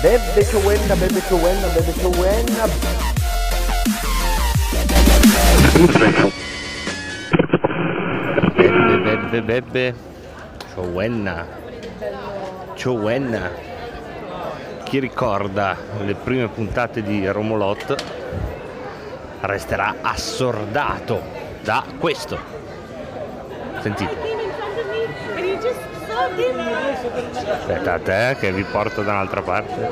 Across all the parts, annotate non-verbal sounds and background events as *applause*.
Bebe che buena, bebe che buena, bebe che buena. Bebbe, bebbe, bebbe. Ciowenna. Ciowenna. Chi ricorda le prime puntate di Romolot resterà assordato da questo. Sentite. Aspetta a te che vi porto da un'altra parte.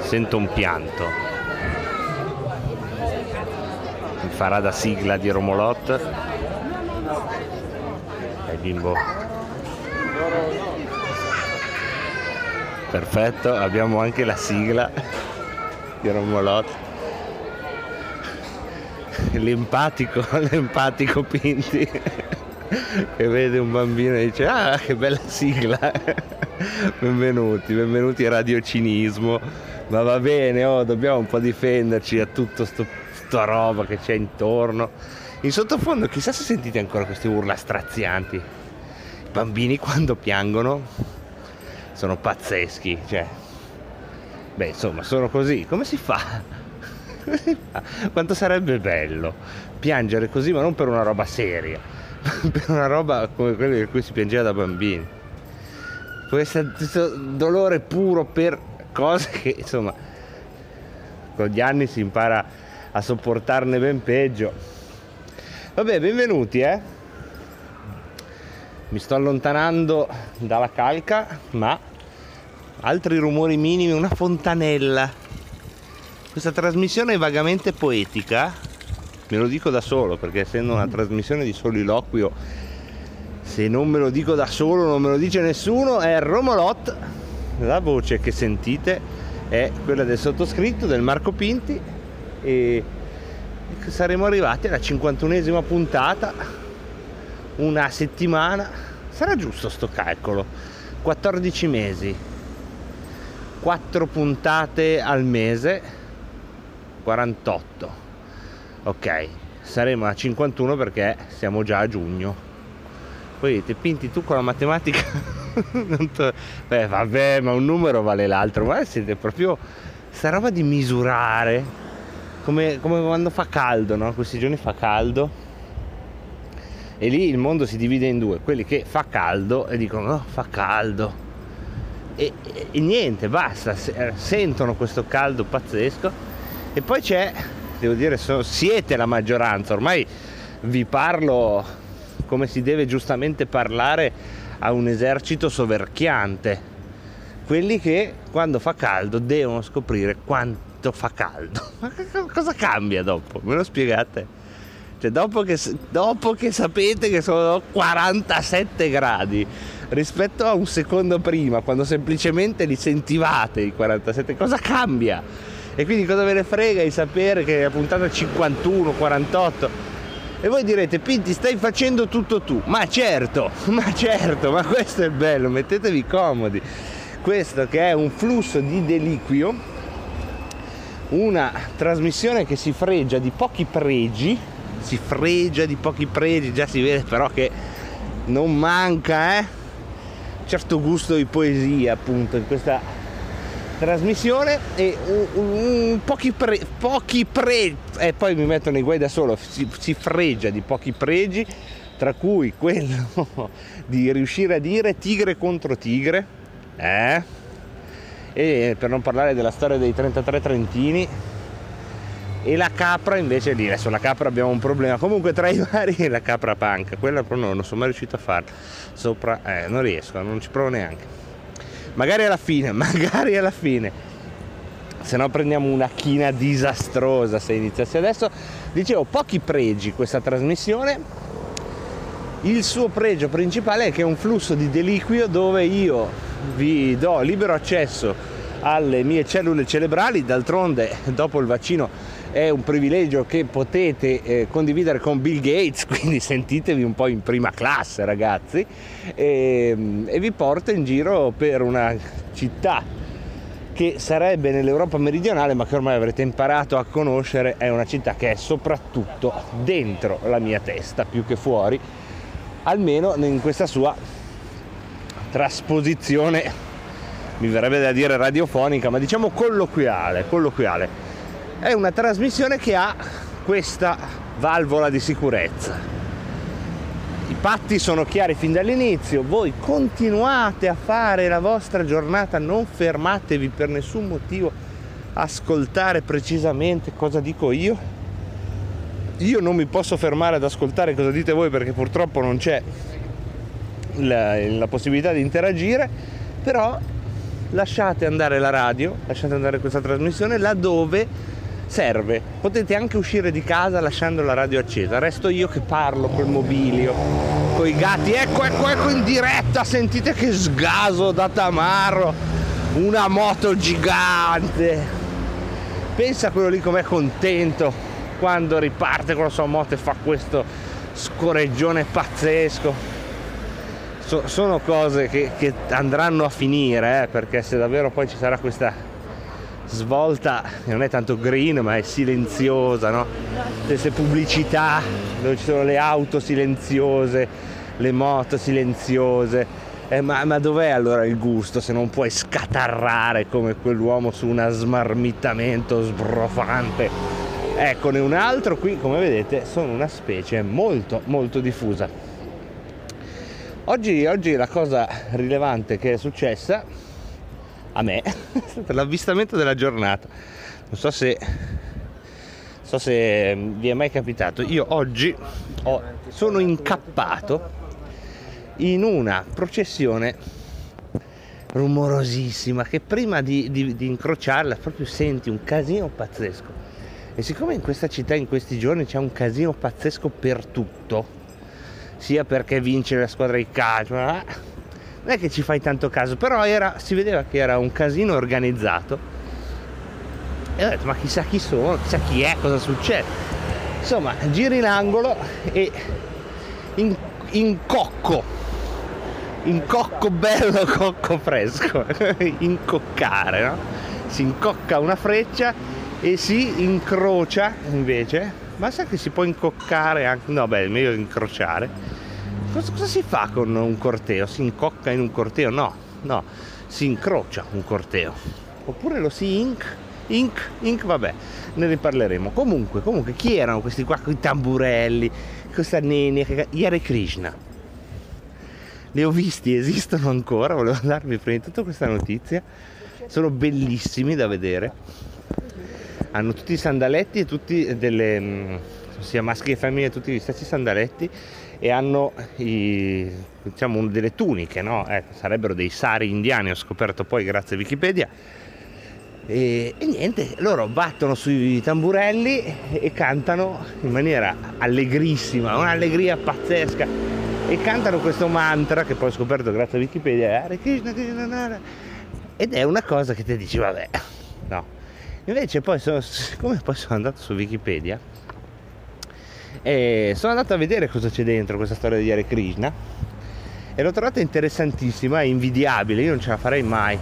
Sento un pianto. Mi farà da sigla di Romolot. E bimbo. Perfetto, abbiamo anche la sigla di Romolot. L'empatico, *laughs* l'empatico Pinti che *laughs* vede un bambino e dice ah che bella sigla. *laughs* Benvenuti benvenuti a radiocinismo ma va bene oh dobbiamo un po' difenderci da tutto sto, sta roba che c'è intorno. In sottofondo chissà se sentite ancora queste urla strazianti. I bambini quando piangono sono pazzeschi cioè. Beh insomma sono così. Come si fa? *laughs* quanto sarebbe bello piangere così ma non per una roba seria per una roba come quella di cui si piangeva da bambini. Questo, questo dolore puro per cose che insomma con gli anni si impara a sopportarne ben peggio. Vabbè, benvenuti eh. Mi sto allontanando dalla calca, ma altri rumori minimi, una fontanella. Questa trasmissione è vagamente poetica, me lo dico da solo perché essendo una trasmissione di soliloquio se non me lo dico da solo non me lo dice nessuno è Romolot. La voce che sentite è quella del sottoscritto del Marco Pinti e saremo arrivati alla 51esima puntata una settimana. Sarà giusto sto calcolo? 14 mesi. 4 puntate al mese 48 ok saremo a 51 perché siamo già a giugno. Poi dite Pinti tu con la matematica? *laughs* Beh vabbè ma un numero vale l'altro ma siete proprio sta roba di misurare. Come, come quando fa caldo no? questi giorni fa caldo. E lì il mondo si divide in due quelli che fa caldo e dicono no fa caldo. E, e, e niente basta sentono questo caldo pazzesco. E poi c'è devo dire, sono, siete la maggioranza, ormai vi parlo come si deve giustamente parlare a un esercito soverchiante, quelli che quando fa caldo devono scoprire quanto fa caldo. *laughs* Ma cosa cambia dopo? Me lo spiegate? Cioè, dopo che, dopo che sapete che sono 47 gradi rispetto a un secondo prima, quando semplicemente li sentivate i 47, cosa cambia? E quindi cosa ve ne frega di sapere che è la puntata 51, 48? E voi direte, Pinti, stai facendo tutto tu. Ma certo, *laughs* ma certo, ma questo è bello, mettetevi comodi. Questo che è un flusso di deliquio, una trasmissione che si fregia di pochi pregi, si fregia di pochi pregi, già si vede però che non manca, eh? certo gusto di poesia appunto in questa trasmissione e un, un, pochi, pre, pochi pre e poi mi metto nei guai da solo si, si fregia di pochi pregi tra cui quello *laughs* di riuscire a dire tigre contro tigre eh? e per non parlare della storia dei 33 trentini. E la capra invece lì adesso la capra abbiamo un problema. Comunque tra i *laughs* vari la capra panca quella però no, non sono mai riuscito a farla. Sopra eh, non riesco non ci provo neanche magari alla fine, *laughs* magari alla fine. Se no prendiamo una china disastrosa se iniziasse adesso. Dicevo, pochi pregi questa trasmissione. Il suo pregio principale è che è un flusso di deliquio dove io vi do libero accesso alle mie cellule cerebrali, d'altronde dopo il vaccino è un privilegio che potete eh, condividere con Bill Gates, *laughs* quindi sentitevi un po' in prima classe ragazzi e, e vi porto in giro per una città che sarebbe nell'Europa meridionale ma che ormai avrete imparato a conoscere, è una città che è soprattutto dentro la mia testa più che fuori, almeno in questa sua trasposizione, mi verrebbe da dire radiofonica, ma diciamo colloquiale, colloquiale. È una trasmissione che ha questa valvola di sicurezza i patti sono chiari fin dall'inizio, voi continuate a fare la vostra giornata, non fermatevi per nessun motivo a ascoltare precisamente cosa dico io. Io non mi posso fermare ad ascoltare cosa dite voi perché purtroppo non c'è la, la possibilità di interagire, però lasciate andare la radio, lasciate andare questa trasmissione laddove serve. Potete anche uscire di casa lasciando la radio accesa. Resto io che parlo col mobilio, con i gatti. Ecco, ecco, ecco in diretta. Sentite che sgaso da tamarro. Una moto gigante. Pensa a quello lì com'è contento quando riparte con la sua moto e fa questo scorreggione pazzesco. So, sono cose che, che, andranno a finire, eh, perché se davvero poi ci sarà questa svolta non è tanto green ma è silenziosa, no? Queste pubblicità dove ci sono le auto silenziose, le moto silenziose. Eh, ma, ma, dov'è allora il gusto se non puoi scatarrare come quell'uomo su un smarmittamento sbrofante? Eccone un altro qui, come vedete, sono una specie molto molto diffusa. Oggi, oggi la cosa rilevante che è successa a me *laughs* per l'avvistamento della giornata. Non so se, so se vi è mai capitato. Io oggi ho, sono incappato in una processione rumorosissima che prima di, di, di incrociarla proprio senti un casino pazzesco. E siccome in questa città in questi giorni c'è un casino pazzesco per tutto, sia perché vince la squadra di calcio, non è che ci fai tanto caso, però era, si vedeva che era un casino organizzato. E ho detto, ma chissà chi sono, chissà chi è, cosa succede. Insomma, giri l'angolo e in, in cocco, in cocco bello, *laughs* cocco fresco, *laughs* incoccare, no? Si incocca una freccia e si incrocia invece, ma sa che si può incoccare anche, no beh, meglio incrociare cosa, cosa si fa con un corteo? Si incocca in un corteo? No, no, si incrocia un corteo. Oppure lo si inc, inc, inc, vabbè, ne riparleremo. Comunque, comunque, chi erano questi qua con i tamburelli, questa nenia, Yare Krishna? Li ho visti, esistono ancora, volevo darvi prima di tutto questa notizia. Sono bellissimi da vedere. Hanno tutti i sandaletti e tutti delle mm, sia maschi che femmine, tutti gli stessi sandaletti e hanno i, diciamo, delle tuniche, no? eh, sarebbero dei sari indiani, ho scoperto poi grazie a Wikipedia. E, e, niente, loro battono sui tamburelli e cantano in maniera allegrissima, un'allegria pazzesca. E cantano questo mantra che poi ho scoperto grazie a Wikipedia, ed è una cosa che ti dici, vabbè, no. Invece poi sono, siccome poi sono andato su Wikipedia, e sono andato a vedere cosa c'è dentro questa storia di Hare Krishna e l'ho trovata interessantissima e invidiabile, io non ce la farei mai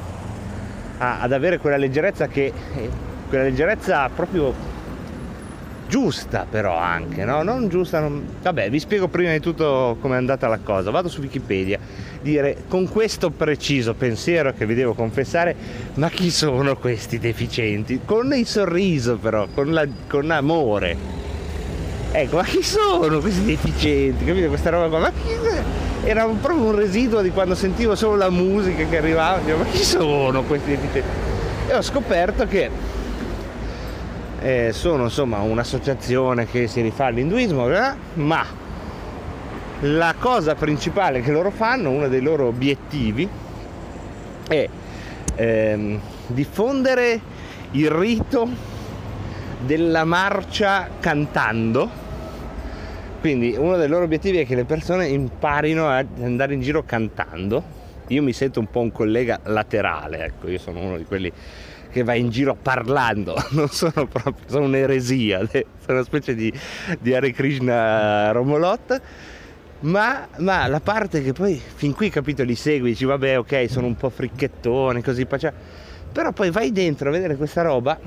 a, ad avere quella leggerezza che eh, quella leggerezza proprio giusta però anche, no? Non giusta, non... vabbè, vi spiego prima di tutto come è andata la cosa. Vado su Wikipedia, dire con questo preciso pensiero che vi devo confessare, ma chi sono questi deficienti? Con il sorriso però, con, la, con amore Ecco, ma chi sono questi deficienti? Capite questa roba qua? Ma chi... Era proprio un residuo di quando sentivo solo la musica che arrivava. Dico, ma chi sono questi deficienti? E ho scoperto che eh, sono insomma un'associazione che si rifà all'induismo, eh? ma la cosa principale che loro fanno, uno dei loro obiettivi, è ehm, diffondere il rito della marcia cantando quindi uno dei loro obiettivi è che le persone imparino ad andare in giro cantando. Io mi sento un po' un collega laterale, ecco, io sono uno di quelli che va in giro parlando, *laughs* non sono proprio, sono un'eresia, *laughs* sono una specie di, di Hare Krishna Romolot, ma, ma, la parte che poi fin qui capito li segui, dici vabbè ok sono un po' fricchettone, così, però poi vai dentro a vedere questa roba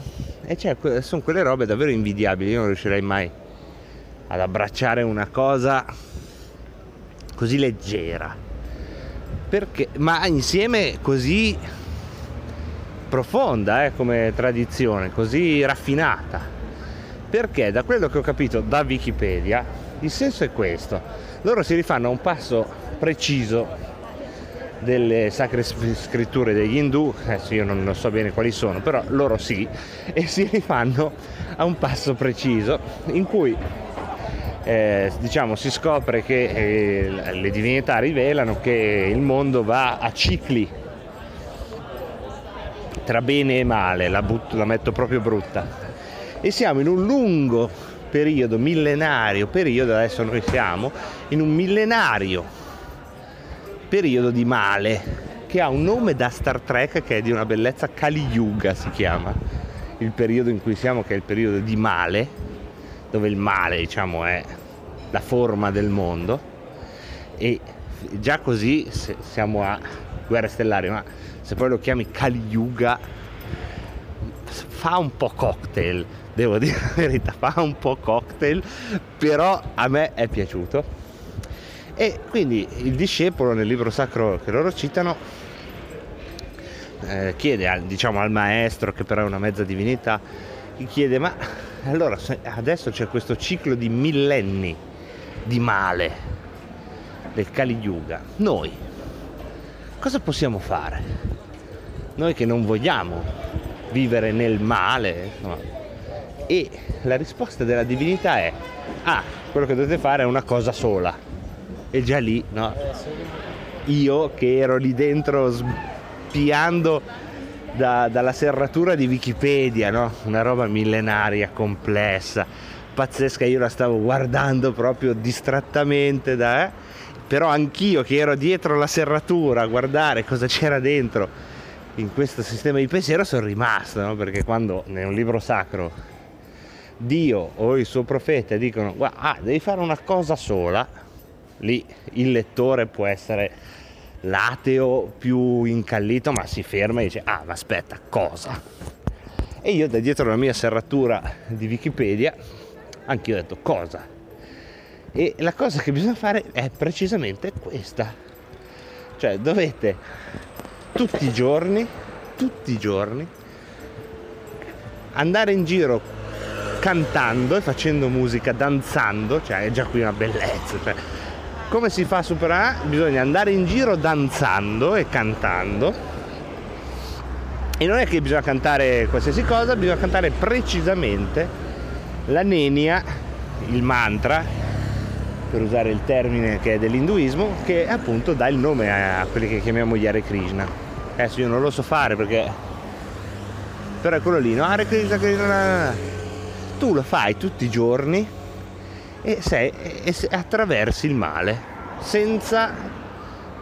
e sono quelle robe davvero invidiabili, io non riuscirei mai ad abbracciare una cosa così leggera, perché, ma insieme così profonda eh, come tradizione, così raffinata. Perché da quello che ho capito da Wikipedia, il senso è questo. Loro si rifanno a un passo preciso delle sacre scritture degli indù, adesso io non, non so bene quali sono, però loro sì, e si rifanno a un passo preciso in cui eh, diciamo, si scopre che eh, le divinità rivelano che il mondo va a cicli tra bene e male, la, butto, la metto proprio brutta. E siamo in un lungo periodo, millenario periodo, adesso noi siamo in un millenario periodo di male, che ha un nome da Star Trek che è di una bellezza Kali Yuga si chiama, il periodo in cui siamo che è il periodo di male, dove il male diciamo è la forma del mondo e già così siamo a guerre stellari, ma se poi lo chiami Kali Yuga fa un po' cocktail, devo *laughs* dire la verità, fa un po' cocktail, però a me è piaciuto. E quindi il discepolo nel libro sacro che loro citano eh, chiede al, diciamo, al maestro, che però è una mezza divinità, gli chiede ma allora adesso c'è questo ciclo di millenni di male del Kali Yuga, noi cosa possiamo fare? noi che non vogliamo vivere nel male. No. E la risposta della divinità è, ah, quello che dovete fare è una cosa sola. E già lì, no? Io che ero lì dentro spiando da, dalla serratura di Wikipedia, no? Una roba millenaria, complessa, pazzesca, io la stavo guardando proprio distrattamente da... Eh? Però anch'io che ero dietro la serratura a guardare cosa c'era dentro, in questo sistema di pensiero sono rimasto, no? perché quando in un libro sacro Dio o il suo profeta dicono ah, devi fare una cosa sola, lì il lettore può essere l'ateo più incallito, ma si ferma e dice ah, ma aspetta, cosa? E io da dietro la mia serratura di Wikipedia, anche io ho detto cosa? E la cosa che bisogna fare è precisamente questa. Cioè dovete tutti i giorni, tutti i giorni, andare in giro cantando e facendo musica, danzando, cioè è già qui una bellezza. Cioè, come si fa a superare? Bisogna andare in giro danzando e cantando. E non è che bisogna cantare qualsiasi cosa, bisogna cantare precisamente la nenia, il mantra, per usare il termine che è dell'induismo, che appunto dà il nome a quelli che chiamiamo gli Hare Krishna. Adesso io non lo so fare perché... Però è quello lì, no? Hare Krishna, Krishna. Tu lo fai tutti i giorni e, sei, e, attraversi il male senza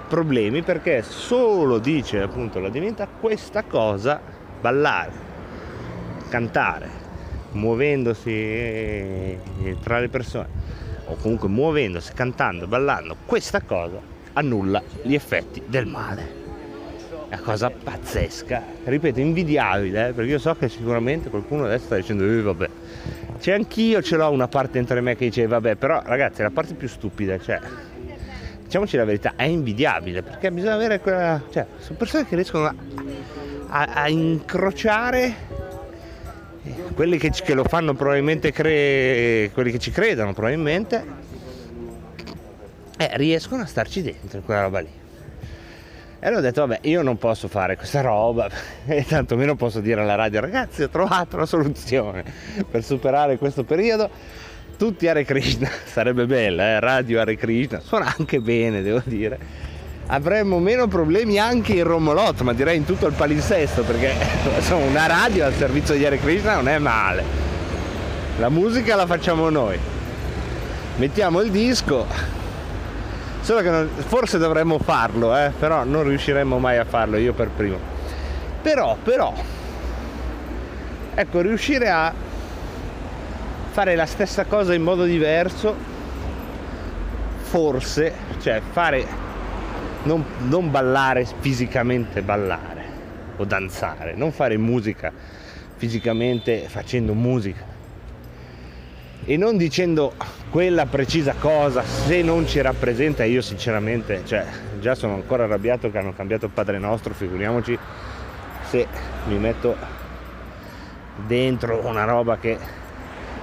problemi perché solo dice appunto la divinità questa cosa, ballare, cantare, muovendosi eh, tra le persone o comunque muovendosi, cantando, ballando, questa cosa annulla gli effetti del male. Una cosa pazzesca, ripeto, invidiabile, eh, perché io so che sicuramente qualcuno adesso sta dicendo, eh, vabbè, c'è anch'io, ce l'ho una parte entre me che dice, vabbè, però ragazzi, la parte più stupida, cioè, diciamoci la verità, è invidiabile, perché bisogna avere quella, cioè, sono persone che riescono a, a, a incrociare quelli che, che, lo fanno probabilmente, cre... quelli che ci credono probabilmente, eh, riescono a starci dentro quella roba lì. E allora ho detto, vabbè, io non posso fare questa roba *laughs* e tantomeno posso dire alla radio, ragazzi, ho trovato una soluzione per superare questo periodo. Tutti Hare Krishna, *laughs* sarebbe bella, eh? Radio Hare Krishna, suona anche bene, devo dire. Avremmo meno problemi anche in Romolot, ma direi in tutto il palinsesto, perché *laughs* insomma, una radio al servizio di Hare Krishna non è male. La musica la facciamo noi. Mettiamo il disco, Solo che non- forse dovremmo farlo, eh, però non riusciremmo mai a farlo, io per primo. Però, però, ecco, riuscire a fare la stessa cosa in modo diverso, forse, cioè fare, non, non ballare fisicamente, ballare o danzare, non fare musica fisicamente facendo musica e non dicendo quella precisa cosa se non ci rappresenta io sinceramente cioè già sono ancora arrabbiato che hanno cambiato il Padre Nostro figuriamoci se mi metto dentro una roba che,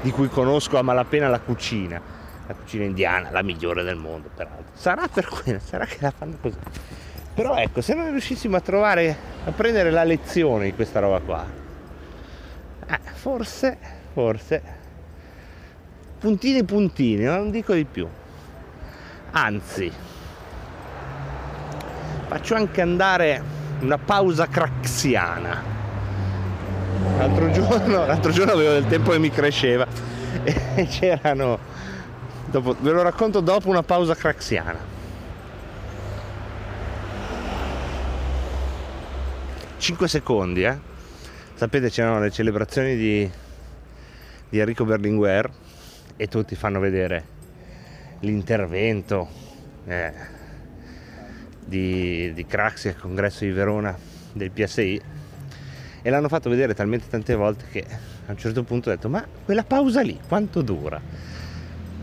di cui conosco a malapena la cucina. La cucina indiana la migliore del mondo peraltro. Sarà per quello sarà che la fanno così. Però ecco se non riuscissimo a trovare a prendere la lezione di questa roba qua eh, forse forse puntini puntini, non dico di più. Anzi, faccio anche andare una pausa craxiana. L'altro giorno, *laughs* l'altro giorno avevo del tempo che mi cresceva *laughs* e c'erano, dopo, ve lo racconto dopo una pausa craxiana. 5 secondi, eh? Sapete c'erano le celebrazioni di, di Enrico Berlinguer e tutti fanno vedere l'intervento eh, di, di Craxi al congresso di Verona del PSI e l'hanno fatto vedere talmente tante volte che a un certo punto ho detto ma quella pausa lì quanto dura?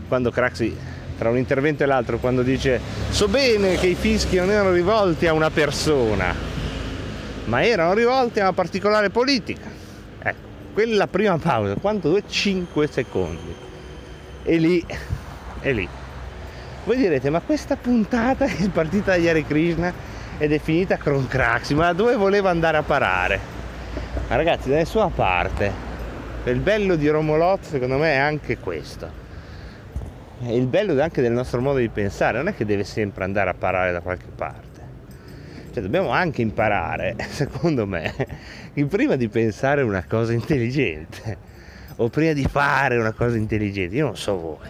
Quando Craxi tra un intervento e l'altro quando dice so bene che i fischi non erano rivolti a una persona ma erano rivolti a una particolare politica ecco quella prima pausa quanto dura? 5 secondi e lì, e lì. Voi direte, ma questa puntata è partita da Hare Krishna ed è finita con Craxi, ma dove voleva andare a parare? Ma ragazzi, da nessuna parte. Il bello di Romolot secondo me è anche questo. E il bello anche del nostro modo di pensare, non è che deve sempre andare a parare da qualche parte. Cioè dobbiamo anche imparare, *laughs* secondo me, prima di pensare una cosa intelligente, o prima di fare una cosa intelligente, io non so voi,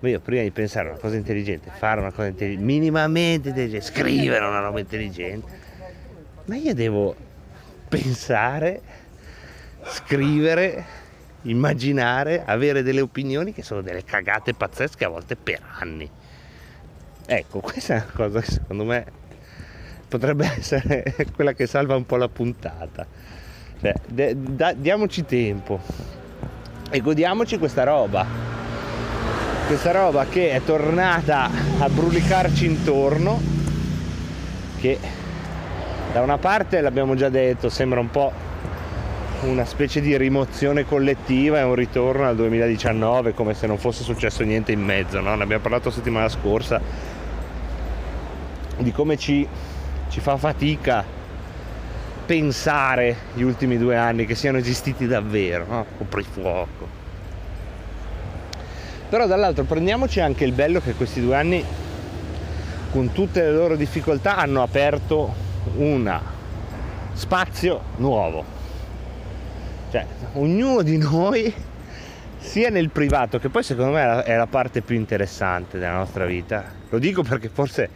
ma io prima di pensare a una cosa intelligente, fare una cosa intelligente, minimamente intelligente, scrivere una roba intelligente, ma io devo pensare, scrivere, immaginare, avere delle opinioni che sono delle cagate pazzesche a volte per anni. Ecco, questa è una cosa che secondo me potrebbe essere quella che salva un po' la puntata. Cioè, de- da- diamoci tempo, e godiamoci questa roba questa roba che è tornata a brulicarci intorno che da una parte l'abbiamo già detto sembra un po' una specie di rimozione collettiva e un ritorno al 2019 come se non fosse successo niente in mezzo no? ne abbiamo parlato settimana scorsa di come ci, ci fa fatica pensare gli ultimi due anni che siano esistiti davvero, no? coprifuoco. Però dall'altro prendiamoci anche il bello che questi due anni, con tutte le loro difficoltà, hanno aperto un spazio nuovo. Cioè, ognuno di noi, sia nel privato, che poi secondo me è la parte più interessante della nostra vita, lo dico perché forse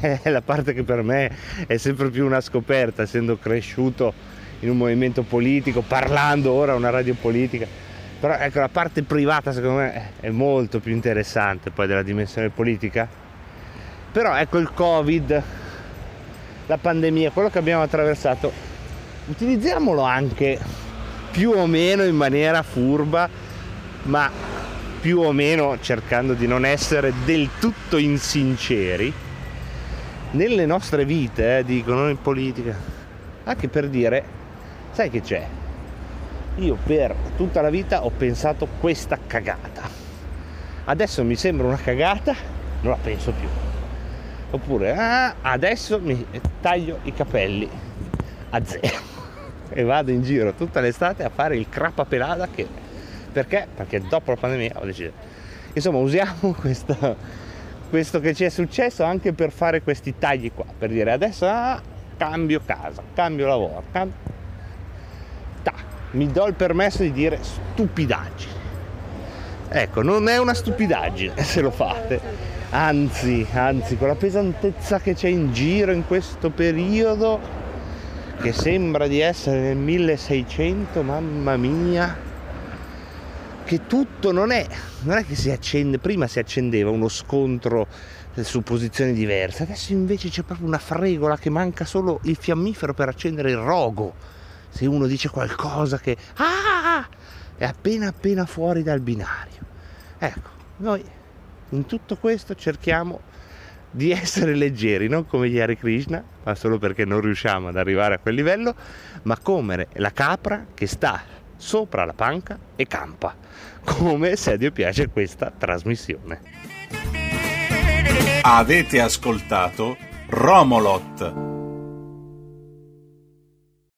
è *laughs* la parte che per me è sempre più una scoperta, essendo cresciuto in un movimento politico, parlando ora a una radio politica. Però ecco, la parte privata secondo me è molto più interessante poi della dimensione politica. Però ecco il Covid, la pandemia, quello che abbiamo attraversato, utilizziamolo anche più o meno in maniera furba, ma più o meno cercando di non essere del tutto insinceri nelle nostre vite, eh, dicono in politica, anche per dire, sai che c'è? Io per tutta la vita ho pensato questa cagata. Adesso mi sembra una cagata, non la penso più. Oppure, ah, adesso mi taglio i capelli a zero e vado in giro tutta l'estate a fare il crapa pelata che perché? Perché dopo la pandemia ho deciso. Insomma, usiamo questa questo che ci è successo anche per fare questi tagli qua, per dire adesso ah, cambio casa, cambio lavoro, cambio... Ta, mi do il permesso di dire stupidaggini. Ecco, non è una stupidaggine se lo fate. Anzi, anzi, con la pesantezza che c'è in giro in questo periodo, che sembra di essere nel 1600, mamma mia, che tutto non è, non è che si accende, prima si accendeva uno scontro su posizioni diverse, adesso invece c'è proprio una fregola che manca solo il fiammifero per accendere il rogo. Se uno dice qualcosa che ah, è appena appena fuori dal binario. Ecco, noi in tutto questo cerchiamo di essere leggeri, non come gli Hare Krishna, ma solo perché non riusciamo ad arrivare a quel livello, ma come la capra che sta sopra la panca e campa, come se a Dio piace questa trasmissione. Avete ascoltato Romolot